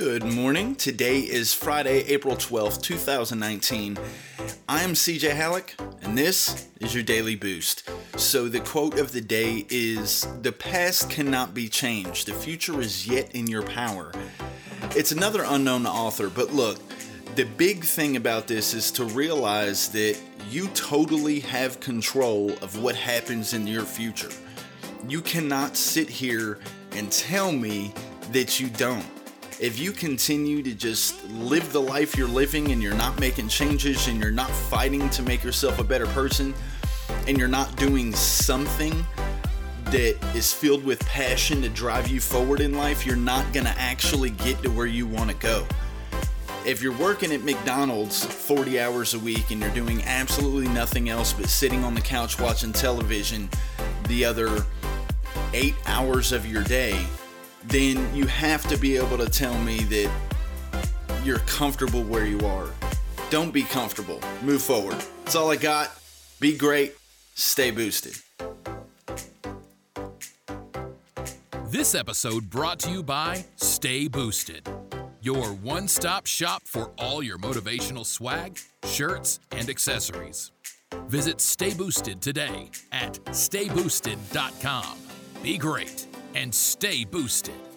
Good morning. Today is Friday, April 12th, 2019. I'm CJ Hallock, and this is your daily boost. So, the quote of the day is The past cannot be changed, the future is yet in your power. It's another unknown author, but look, the big thing about this is to realize that you totally have control of what happens in your future. You cannot sit here and tell me that you don't. If you continue to just live the life you're living and you're not making changes and you're not fighting to make yourself a better person and you're not doing something that is filled with passion to drive you forward in life, you're not going to actually get to where you want to go. If you're working at McDonald's 40 hours a week and you're doing absolutely nothing else but sitting on the couch watching television the other eight hours of your day, then you have to be able to tell me that you're comfortable where you are. Don't be comfortable. Move forward. That's all I got. Be great. Stay boosted. This episode brought to you by Stay Boosted, your one stop shop for all your motivational swag, shirts, and accessories. Visit Stay Boosted today at stayboosted.com. Be great and stay boosted.